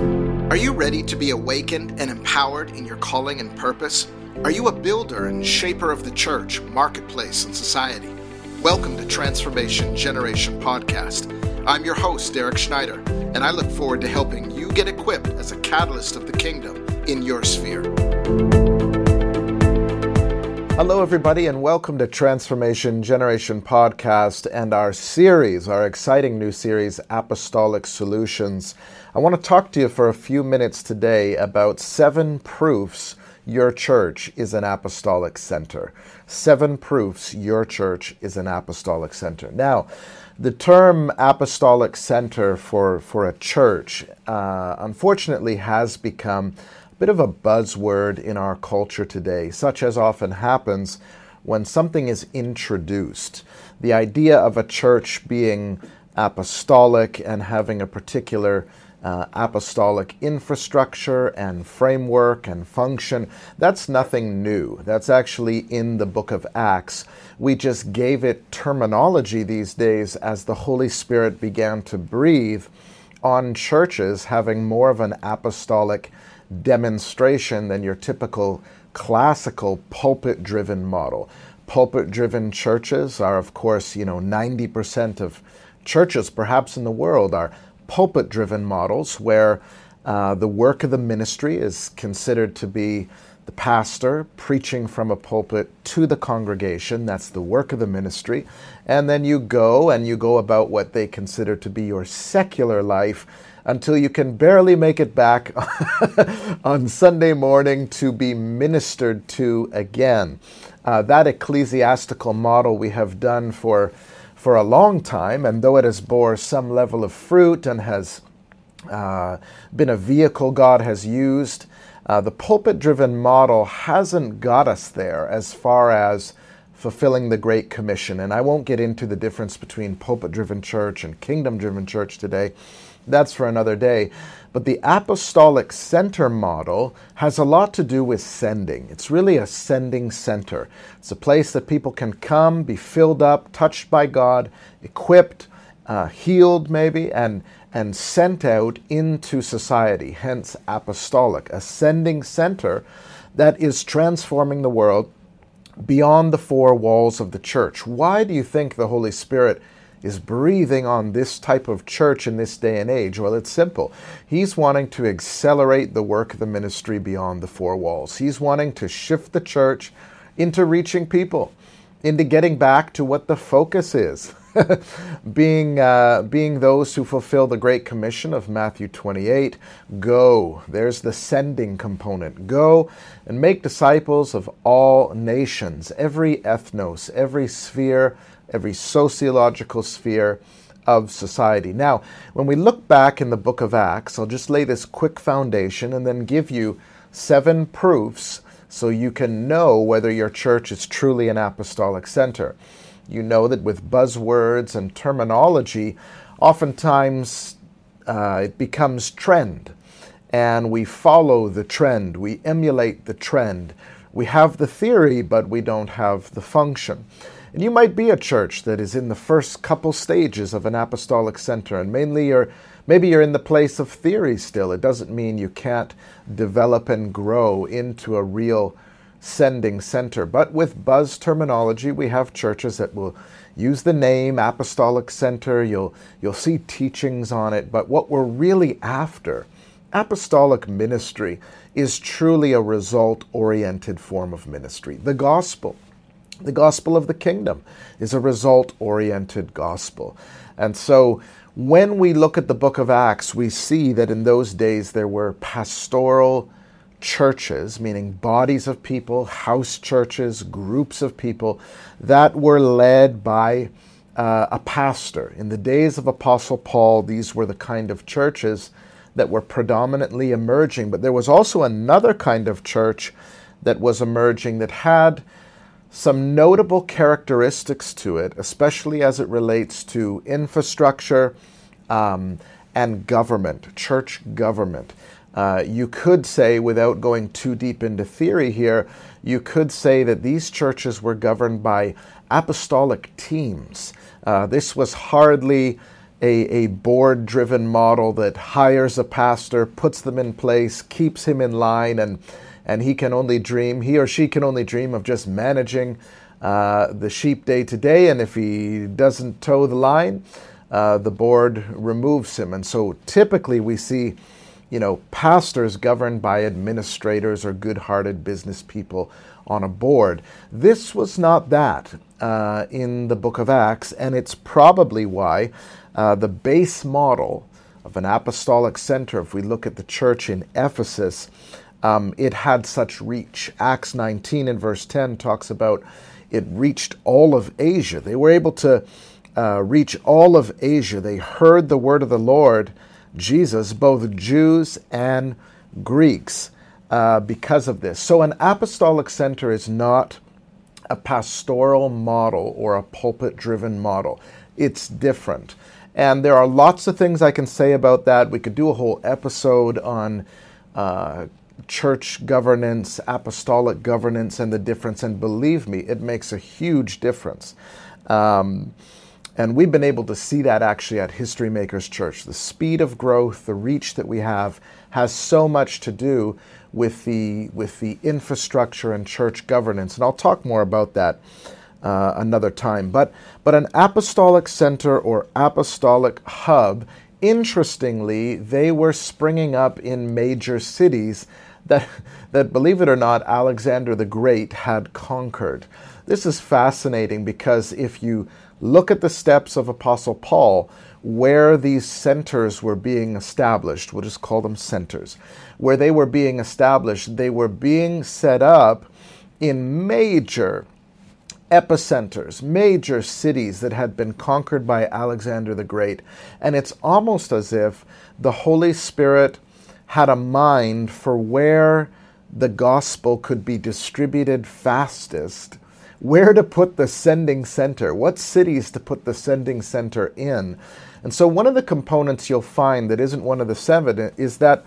Are you ready to be awakened and empowered in your calling and purpose? Are you a builder and shaper of the church, marketplace, and society? Welcome to Transformation Generation Podcast. I'm your host, Derek Schneider, and I look forward to helping you get equipped as a catalyst of the kingdom in your sphere. Hello, everybody, and welcome to Transformation Generation Podcast and our series, our exciting new series, Apostolic Solutions. I want to talk to you for a few minutes today about seven proofs your church is an apostolic center. Seven proofs your church is an apostolic center. Now, the term apostolic center for, for a church uh, unfortunately has become bit of a buzzword in our culture today, such as often happens when something is introduced. The idea of a church being apostolic and having a particular uh, apostolic infrastructure and framework and function. That's nothing new. That's actually in the book of Acts. We just gave it terminology these days as the Holy Spirit began to breathe on churches having more of an apostolic demonstration than your typical classical pulpit driven model. Pulpit driven churches are, of course, you know, 90% of churches, perhaps in the world, are pulpit driven models where uh, the work of the ministry is considered to be the pastor preaching from a pulpit to the congregation. That's the work of the ministry. And then you go and you go about what they consider to be your secular life until you can barely make it back on Sunday morning to be ministered to again. Uh, that ecclesiastical model we have done for for a long time, and though it has bore some level of fruit and has uh, been a vehicle God has used, uh, the pulpit driven model hasn't got us there as far as fulfilling the Great Commission. And I won't get into the difference between pulpit driven church and kingdom driven church today. That's for another day. But the apostolic center model has a lot to do with sending. It's really a sending center. It's a place that people can come, be filled up, touched by God, equipped, uh, healed maybe, and, and sent out into society, hence apostolic, a sending center that is transforming the world beyond the four walls of the church. Why do you think the Holy Spirit is breathing on this type of church in this day and age? Well, it's simple. He's wanting to accelerate the work of the ministry beyond the four walls. He's wanting to shift the church into reaching people, into getting back to what the focus is. being uh, being those who fulfill the great commission of Matthew 28 go there's the sending component go and make disciples of all nations every ethnos every sphere every sociological sphere of society. Now, when we look back in the book of Acts, I'll just lay this quick foundation and then give you seven proofs so you can know whether your church is truly an apostolic center. You know that with buzzwords and terminology, oftentimes uh, it becomes trend, and we follow the trend, we emulate the trend. We have the theory, but we don't have the function. And you might be a church that is in the first couple stages of an apostolic center, and mainly you're maybe you're in the place of theory still. It doesn't mean you can't develop and grow into a real sending center. But with buzz terminology, we have churches that will use the name apostolic center. You'll you'll see teachings on it, but what we're really after apostolic ministry is truly a result oriented form of ministry. The gospel the gospel of the kingdom is a result oriented gospel. And so when we look at the book of Acts, we see that in those days there were pastoral churches, meaning bodies of people, house churches, groups of people that were led by uh, a pastor. In the days of Apostle Paul, these were the kind of churches that were predominantly emerging. But there was also another kind of church that was emerging that had some notable characteristics to it, especially as it relates to infrastructure um, and government, church government. Uh, you could say, without going too deep into theory here, you could say that these churches were governed by apostolic teams. Uh, this was hardly a, a board driven model that hires a pastor, puts them in place, keeps him in line, and, and he can only dream, he or she can only dream of just managing uh, the sheep day to day. And if he doesn't toe the line, uh, the board removes him. And so typically we see, you know, pastors governed by administrators or good hearted business people on a board. This was not that uh, in the book of Acts, and it's probably why uh, the base model of an apostolic center, if we look at the church in Ephesus, um, it had such reach. Acts 19 and verse 10 talks about it reached all of Asia. They were able to uh, reach all of Asia. They heard the word of the Lord, Jesus, both Jews and Greeks, uh, because of this. So, an apostolic center is not a pastoral model or a pulpit driven model, it's different. And there are lots of things I can say about that. We could do a whole episode on uh, church governance, apostolic governance, and the difference. And believe me, it makes a huge difference. Um, and we've been able to see that actually at History Makers Church. The speed of growth, the reach that we have, has so much to do with the with the infrastructure and church governance. And I'll talk more about that uh, another time. But, but an apostolic center or apostolic hub, interestingly, they were springing up in major cities that, that, believe it or not, Alexander the Great had conquered. This is fascinating because if you look at the steps of Apostle Paul, where these centers were being established, we'll just call them centers, where they were being established, they were being set up in major epicenters, major cities that had been conquered by Alexander the Great. And it's almost as if the Holy Spirit had a mind for where the gospel could be distributed fastest, where to put the sending center, what cities to put the sending center in. And so, one of the components you'll find that isn't one of the seven is that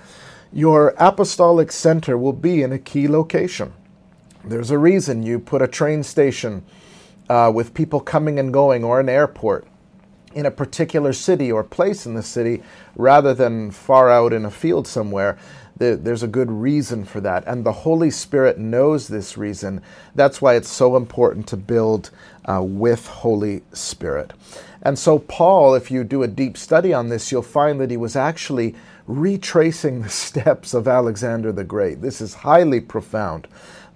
your apostolic center will be in a key location. There's a reason you put a train station uh, with people coming and going or an airport in a particular city or place in the city rather than far out in a field somewhere. There's a good reason for that. And the Holy Spirit knows this reason. That's why it's so important to build uh, with Holy Spirit. And so, Paul, if you do a deep study on this, you'll find that he was actually retracing the steps of Alexander the Great. This is highly profound.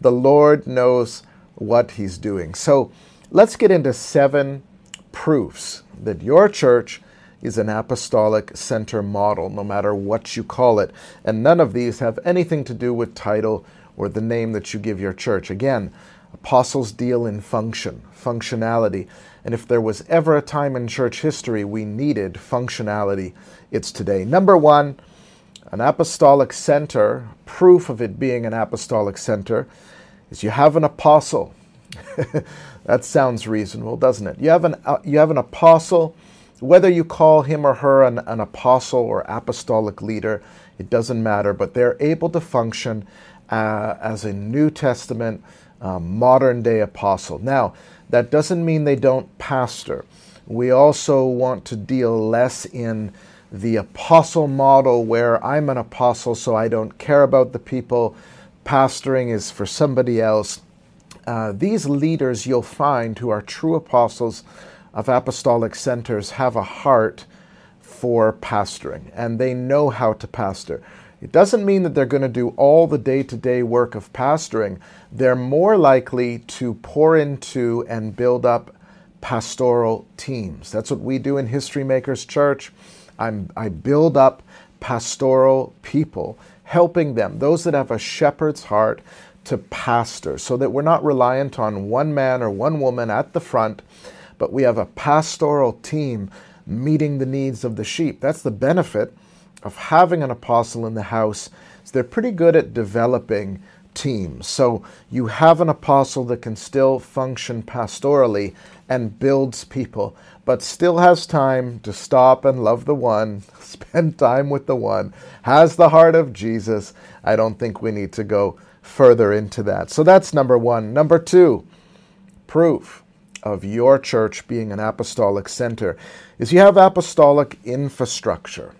The Lord knows what he's doing. So, let's get into seven proofs that your church is an apostolic center model, no matter what you call it. And none of these have anything to do with title or the name that you give your church. Again, apostles deal in function, functionality. And if there was ever a time in church history we needed functionality, it's today. Number one, an apostolic center, proof of it being an apostolic center, is you have an apostle. that sounds reasonable, doesn't it? You have an, uh, you have an apostle, whether you call him or her an, an apostle or apostolic leader, it doesn't matter, but they're able to function uh, as a New Testament, uh, modern day apostle. Now, that doesn't mean they don't pastor. We also want to deal less in the apostle model where I'm an apostle, so I don't care about the people. Pastoring is for somebody else. Uh, these leaders you'll find who are true apostles of apostolic centers have a heart for pastoring and they know how to pastor. It doesn't mean that they're going to do all the day to day work of pastoring. They're more likely to pour into and build up pastoral teams. That's what we do in History Makers Church. I'm, I build up pastoral people, helping them, those that have a shepherd's heart, to pastor so that we're not reliant on one man or one woman at the front, but we have a pastoral team meeting the needs of the sheep. That's the benefit of having an apostle in the house. They're pretty good at developing teams. So you have an apostle that can still function pastorally and builds people, but still has time to stop and love the one, spend time with the one, has the heart of Jesus. I don't think we need to go further into that. So that's number one. Number two, proof. of your church being an apostolic center is you have apostolic infrastructure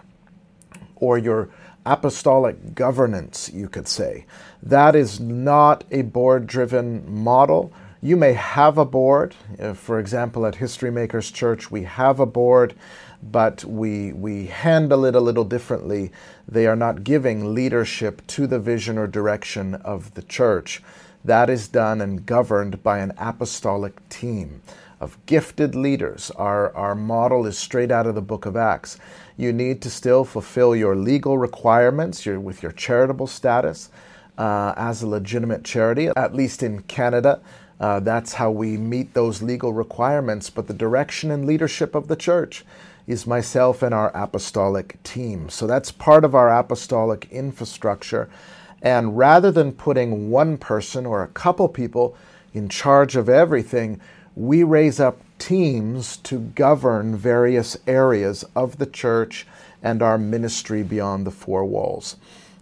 or your apostolic governance, you could say. That is not a board driven model. You may have a board. Uh, for example, at History Makers Church, we have a board, but we, we handle it a little differently. They are not giving leadership to the vision or direction of the church. That is done and governed by an apostolic team of gifted leaders. Our, our model is straight out of the book of Acts. You need to still fulfill your legal requirements your, with your charitable status uh, as a legitimate charity, at least in Canada. Uh, that's how we meet those legal requirements. But the direction and leadership of the church is myself and our apostolic team. So that's part of our apostolic infrastructure. And rather than putting one person or a couple people in charge of everything, we raise up teams to govern various areas of the church and our ministry beyond the four walls.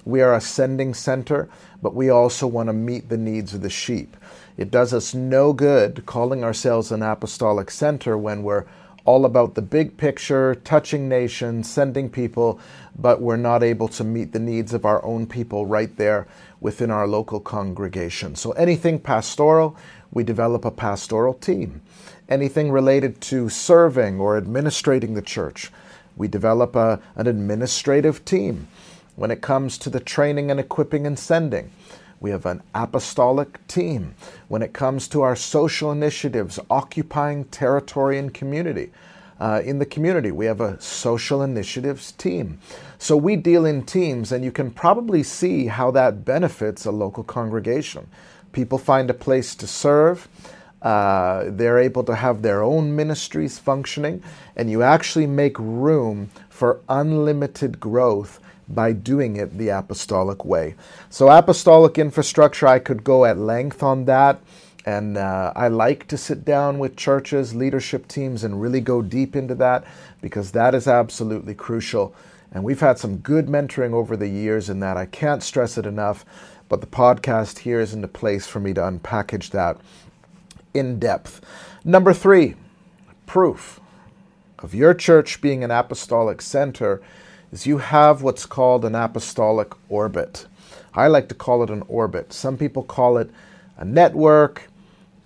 We are a sending center, but we also want to meet the needs of the sheep. It does us no good calling ourselves an apostolic center when we're all about the big picture, touching nations, sending people, but we're not able to meet the needs of our own people right there within our local congregation. So anything pastoral, we develop a pastoral team. Anything related to serving or administrating the church, we develop a, an administrative team. When it comes to the training and equipping and sending, we have an apostolic team. When it comes to our social initiatives, occupying territory and community, uh, in the community, we have a social initiatives team. So we deal in teams, and you can probably see how that benefits a local congregation. People find a place to serve. Uh, they're able to have their own ministries functioning, and you actually make room for unlimited growth by doing it the apostolic way. So, apostolic infrastructure, I could go at length on that. And uh, I like to sit down with churches, leadership teams, and really go deep into that because that is absolutely crucial. And we've had some good mentoring over the years in that. I can't stress it enough, but the podcast here isn't a place for me to unpackage that in depth. Number three, proof of your church being an apostolic center is you have what's called an apostolic orbit. I like to call it an orbit. Some people call it a network.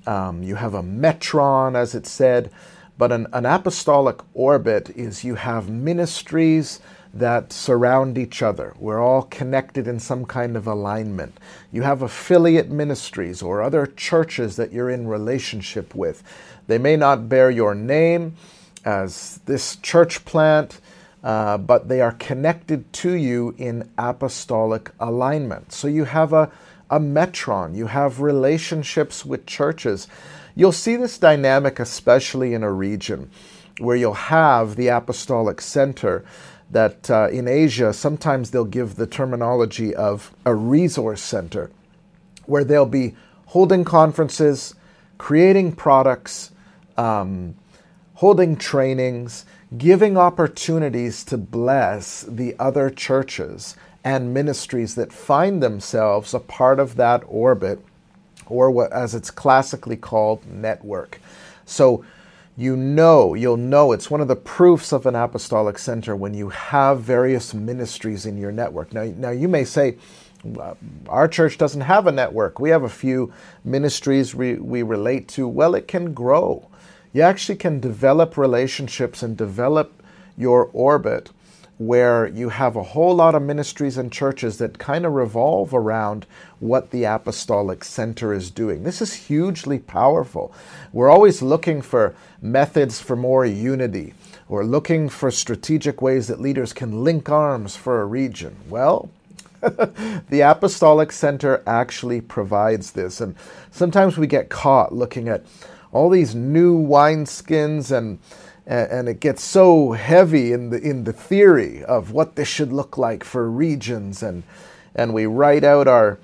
Um, you have a metron, as it said. But an, an apostolic orbit is you have ministries that surround each other. We're all connected in some kind of alignment. You have affiliate ministries or other churches that you're in relationship with. They may not bear your name as this church plant, uh, but they are connected to you in apostolic alignment. So you have a, a metron, you have relationships with churches. You'll see this dynamic, especially in a region where you'll have the apostolic center. That uh, in Asia, sometimes they'll give the terminology of a resource center, where they'll be holding conferences, creating products, um, holding trainings, giving opportunities to bless the other churches and ministries that find themselves a part of that orbit, or what, as it's classically called, network. So you know, you'll know it's one of the proofs of an apostolic center when you have various ministries in your network. Now, now you may say, our church doesn't have a network. We have a few ministries we, we relate to. Well, it can grow you actually can develop relationships and develop your orbit where you have a whole lot of ministries and churches that kind of revolve around what the apostolic center is doing. This is hugely powerful. We're always looking for methods for more unity. We're looking for strategic ways that leaders can link arms for a region. Well, the apostolic center actually provides this. And sometimes we get caught looking at all these new wineskins and and it gets so heavy in the in the theory of what this should look like for regions. And and we write out our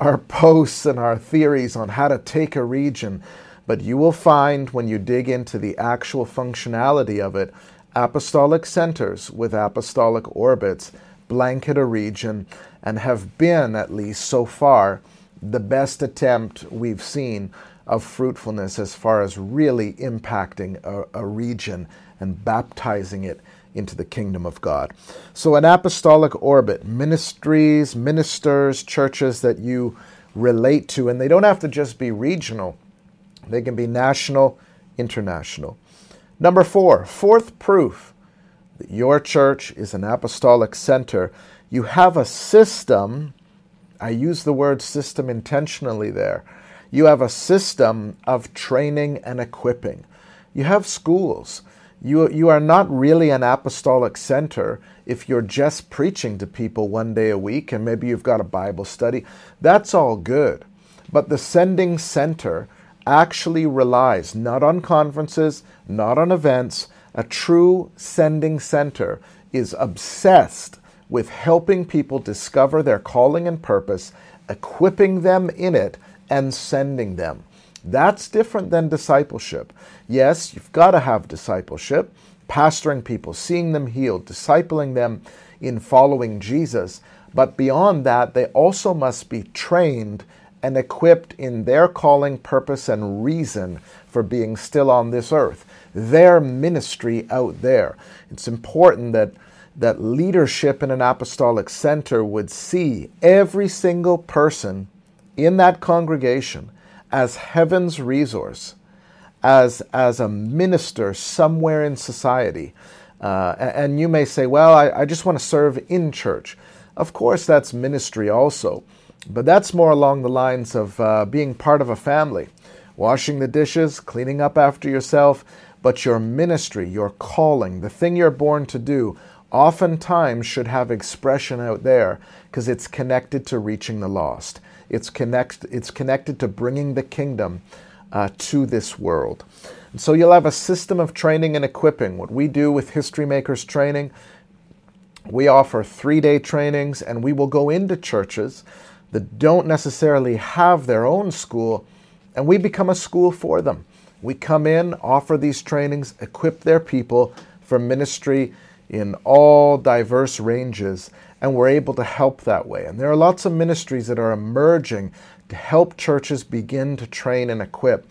our posts and our theories on how to take a region. But you will find when you dig into the actual functionality of it apostolic centers with apostolic orbits blanket a region and have been at least so far the best attempt we've seen of fruitfulness as far as really impacting a, a region and baptizing it into the kingdom of God. So, an apostolic orbit, ministries, ministers, churches that you relate to, and they don't have to just be regional, they can be national, international. Number four, fourth proof that your church is an apostolic center. You have a system, I use the word system intentionally there. You have a system of training and equipping. You have schools. You, you are not really an apostolic center if you're just preaching to people one day a week and maybe you've got a Bible study. That's all good. But the sending center actually relies not on conferences, not on events. A true sending center is obsessed with helping people discover their calling and purpose, equipping them in it, and sending them. That's different than discipleship. Yes, you've got to have discipleship, pastoring people, seeing them healed, discipling them in following Jesus. But beyond that, they also must be trained and equipped in their calling, purpose, and reason for being still on this earth, their ministry out there. It's important that, that leadership in an apostolic center would see every single person in that congregation as heaven's resource, as, as a minister somewhere in society. Uh, and you may say, well, I, I just want to serve in church. Of course, that's ministry also, but that's more along the lines of uh, being part of a family, washing the dishes, cleaning up after yourself. But your ministry, your calling, the thing you're born to do, oftentimes should have expression out there because it's connected to reaching the lost. It's, connect, it's connected to bringing the kingdom uh, to this world. And so you'll have a system of training and equipping. What we do with History Makers Training, we offer three day trainings and we will go into churches that don't necessarily have their own school and we become a school for them. We come in, offer these trainings, equip their people for ministry in all diverse ranges and we're able to help that way. And there are lots of ministries that are emerging to help churches begin to train and equip.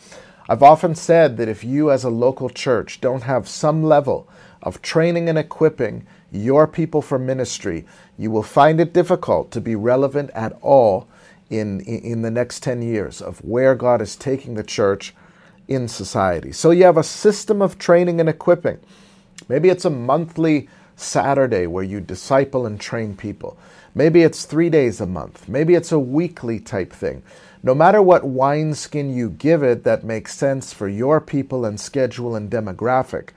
I've often said that if you, as a local church, don't have some level of training and equipping your people for ministry, you will find it difficult to be relevant at all in, in the next 10 years of where God is taking the church in society. So you have a system of training and equipping. Maybe it's a monthly Saturday where you disciple and train people. Maybe it's three days a month. Maybe it's a weekly type thing. No matter what wineskin you give it that makes sense for your people and schedule and demographic,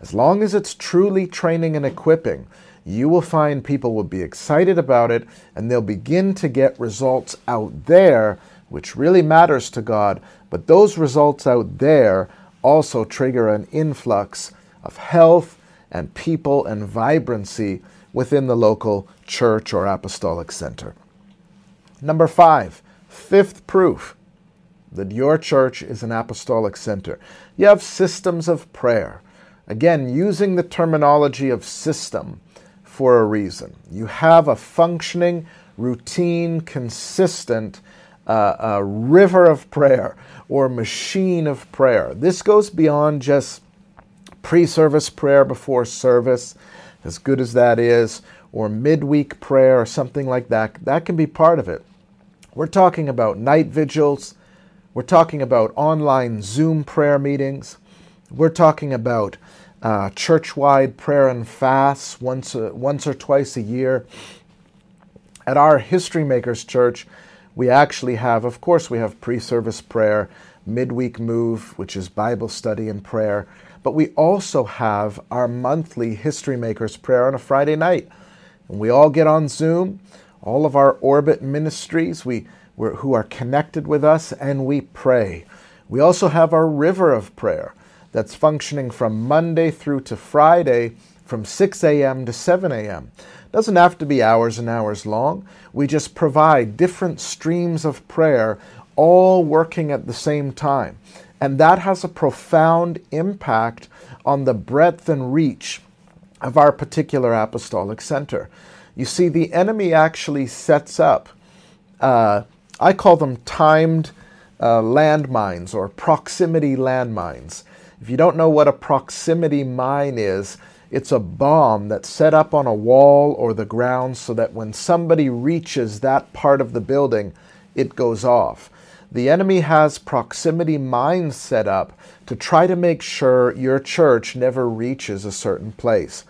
as long as it's truly training and equipping, you will find people will be excited about it and they'll begin to get results out there, which really matters to God. But those results out there also trigger an influx of health and people and vibrancy within the local church or apostolic center. Number five, fifth proof that your church is an apostolic center. You have systems of prayer. Again, using the terminology of system for a reason. You have a functioning, routine, consistent uh, river of prayer or machine of prayer. This goes beyond just pre service prayer before service, as good as that is, or midweek prayer or something like that, that can be part of it. We're talking about night vigils. We're talking about online Zoom prayer meetings. We're talking about uh, church wide prayer and fasts once, uh, once or twice a year. At our History Makers Church, we actually have, of course, we have pre service prayer, midweek move, which is Bible study and prayer. But we also have our monthly History Makers prayer on a Friday night. And we all get on Zoom, all of our Orbit ministries we, who are connected with us, and we pray. We also have our River of Prayer that's functioning from Monday through to Friday from 6 a.m. to 7 a.m. Doesn't have to be hours and hours long. We just provide different streams of prayer all working at the same time. And that has a profound impact on the breadth and reach of our particular apostolic center. You see, the enemy actually sets up, uh, I call them timed uh, landmines or proximity landmines. If you don't know what a proximity mine is, it's a bomb that's set up on a wall or the ground so that when somebody reaches that part of the building, it goes off. The enemy has proximity mines set up to try to make sure your church never reaches a certain place.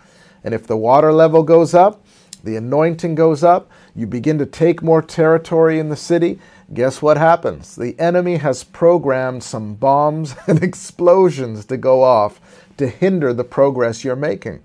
And if the water level goes up, the anointing goes up, you begin to take more territory in the city, guess what happens? The enemy has programmed some bombs and explosions to go off to hinder the progress you're making.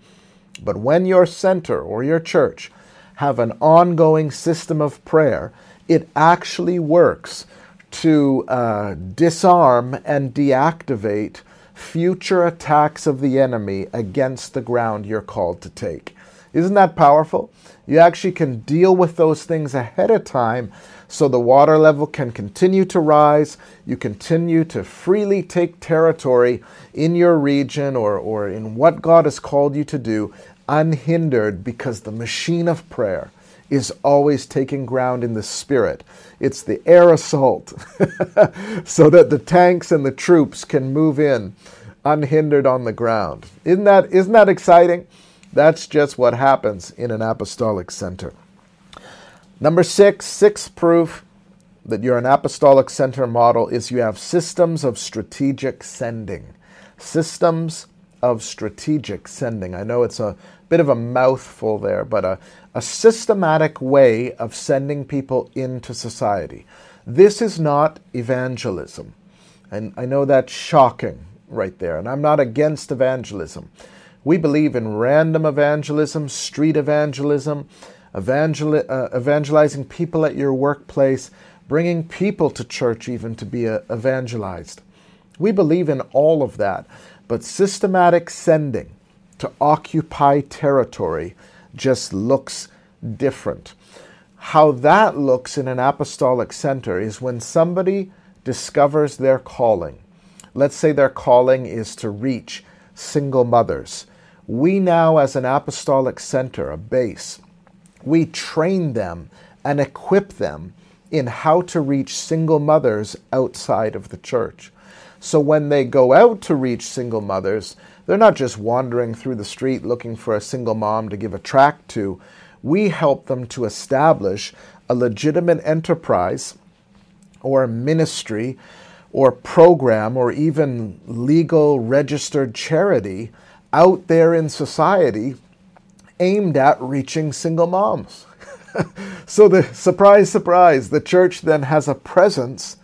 But when your center or your church have an ongoing system of prayer, it actually works to uh, disarm and deactivate future attacks of the enemy against the ground you're called to take. Isn't that powerful? You actually can deal with those things ahead of time so the water level can continue to rise. You continue to freely take territory in your region or, or in what God has called you to do, unhindered because the machine of prayer is always taking ground in the spirit. It's the air assault so that the tanks and the troops can move in unhindered on the ground. Isn't that, isn't that exciting? That's just what happens in an apostolic center. Number six, sixth proof that you're an apostolic center model is you have systems of strategic sending. Systems of strategic sending. I know it's a bit of a mouthful there, but a, a systematic way of sending people into society. This is not evangelism. And I know that's shocking right there. And I'm not against evangelism. We believe in random evangelism, street evangelism, evangel- uh, evangelizing people at your workplace, bringing people to church even to be uh, evangelized. We believe in all of that, but systematic sending to occupy territory just looks different. How that looks in an apostolic center is when somebody discovers their calling. Let's say their calling is to reach single mothers. We now, as an apostolic center, a base, we train them and equip them in how to reach single mothers outside of the church. So when they go out to reach single mothers, they're not just wandering through the street looking for a single mom to give a tract to. We help them to establish a legitimate enterprise or ministry or program or even legal registered charity out there in society aimed at reaching single moms. so, the surprise, surprise, the church then has a presence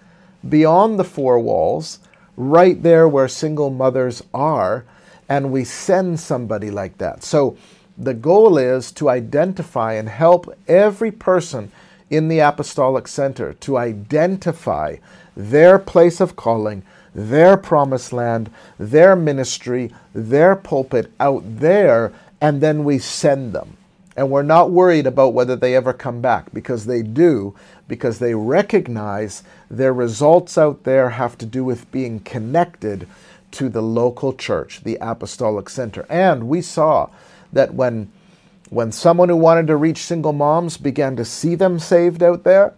beyond the four walls, right there where single mothers are, and we send somebody like that. So, the goal is to identify and help every person in the Apostolic Center to identify their place of calling, their promised land, their ministry, their pulpit out there and then we send them. And we're not worried about whether they ever come back because they do, because they recognize their results out there have to do with being connected to the local church, the apostolic center. And we saw that when when someone who wanted to reach single moms began to see them saved out there,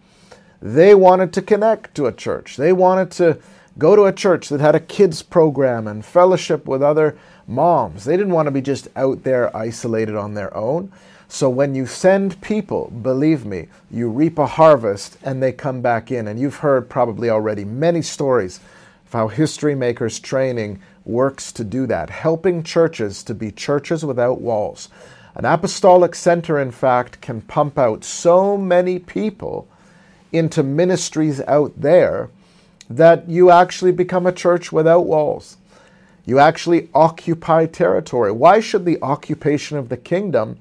they wanted to connect to a church. They wanted to go to a church that had a kids program and fellowship with other moms. They didn't want to be just out there isolated on their own. So when you send people, believe me, you reap a harvest and they come back in. And you've heard probably already many stories of how History Makers Training works to do that, helping churches to be churches without walls. An apostolic center, in fact, can pump out so many people into ministries out there that you actually become a church without walls. You actually occupy territory. Why should the occupation of the kingdom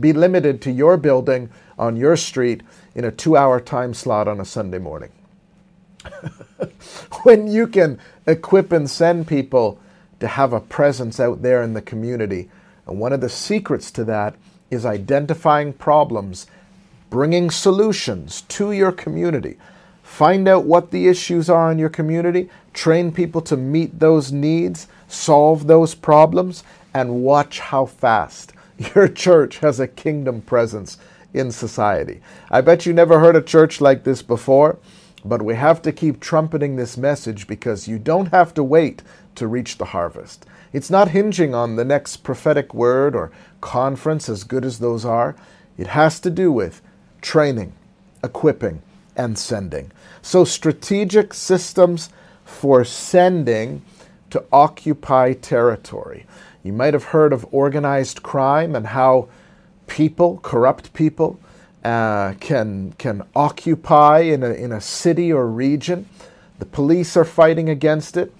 be limited to your building on your street in a two hour time slot on a Sunday morning? when you can equip and send people to have a presence out there in the community. And one of the secrets to that is identifying problems, bringing solutions to your community. Find out what the issues are in your community, train people to meet those needs, solve those problems, and watch how fast your church has a kingdom presence in society. I bet you never heard a church like this before, But we have to keep trumpeting this message because you don't have to wait to reach the harvest. It's not hinging on the next prophetic word or conference, as good as those are. It has to do with training, equipping, and sending. So, strategic systems for sending to occupy territory. You might have heard of organized crime and how people, corrupt people, uh, can, can occupy in a, in a city or region. The police are fighting against it.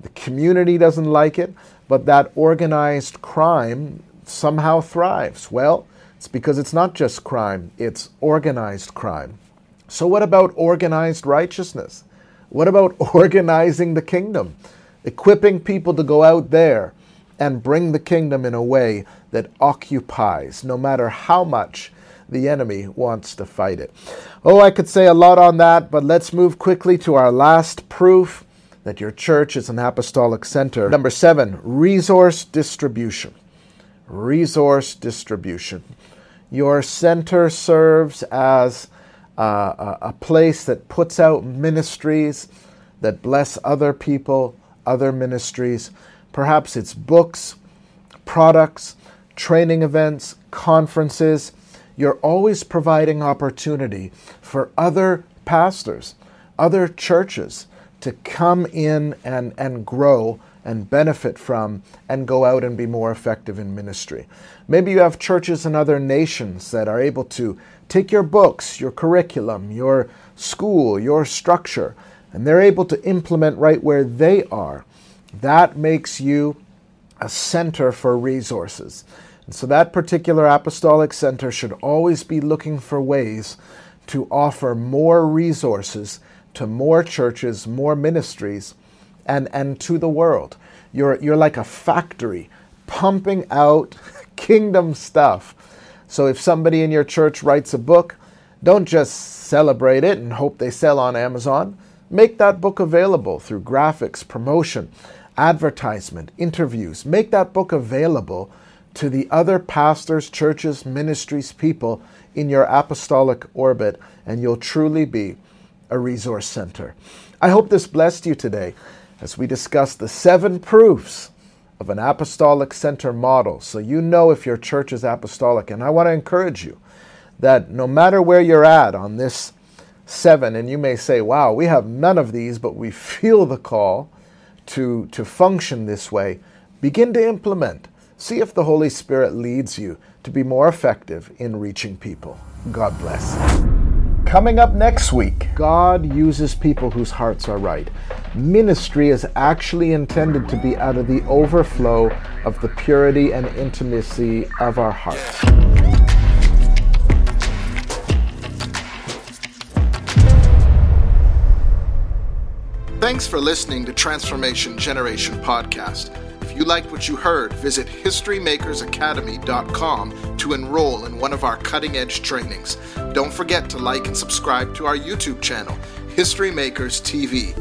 The community doesn't like it, but that organized crime somehow thrives. Well, it's because it's not just crime, it's organized crime. So, what about organized righteousness? What about organizing the kingdom? Equipping people to go out there and bring the kingdom in a way that occupies, no matter how much the enemy wants to fight it. Oh, I could say a lot on that, but let's move quickly to our last proof that your church is an apostolic center. Number seven, resource distribution. Resource distribution. Your center serves as a place that puts out ministries that bless other people, other ministries. Perhaps it's books, products, training events, conferences. You're always providing opportunity for other pastors, other churches to come in and, and grow and benefit from and go out and be more effective in ministry. Maybe you have churches in other nations that are able to take your books, your curriculum, your school, your structure, and they're able to implement right where they are. That makes you a center for resources. And so that particular apostolic center should always be looking for ways to offer more resources to more churches, more ministries, and, and to the world. You're, you're like a factory pumping out kingdom stuff. So if somebody in your church writes a book, don't just celebrate it and hope they sell on Amazon. Make that book available through graphics, promotion, advertisement, interviews. Make that book available to the other pastors, churches, ministries, people in your apostolic orbit, and you'll truly be a resource center. I hope this blessed you today as we discuss the seven proofs of an apostolic center model so you know if your church is apostolic. And I want to encourage you that no matter where you're at on this seven, and you may say, wow, we have none of these, but we feel the call to, to function this way, begin to implement. See if the Holy Spirit leads you to be more effective in reaching people. God bless. Coming up next week, God uses people whose hearts are right. Ministry is actually intended to be out of the overflow of the purity and intimacy of our hearts. Thanks for listening to Transformation Generation Podcast. You liked what you heard, visit HistoryMakersAcademy.com to enroll in one of our cutting edge trainings. Don't forget to like and subscribe to our YouTube channel, History Makers TV.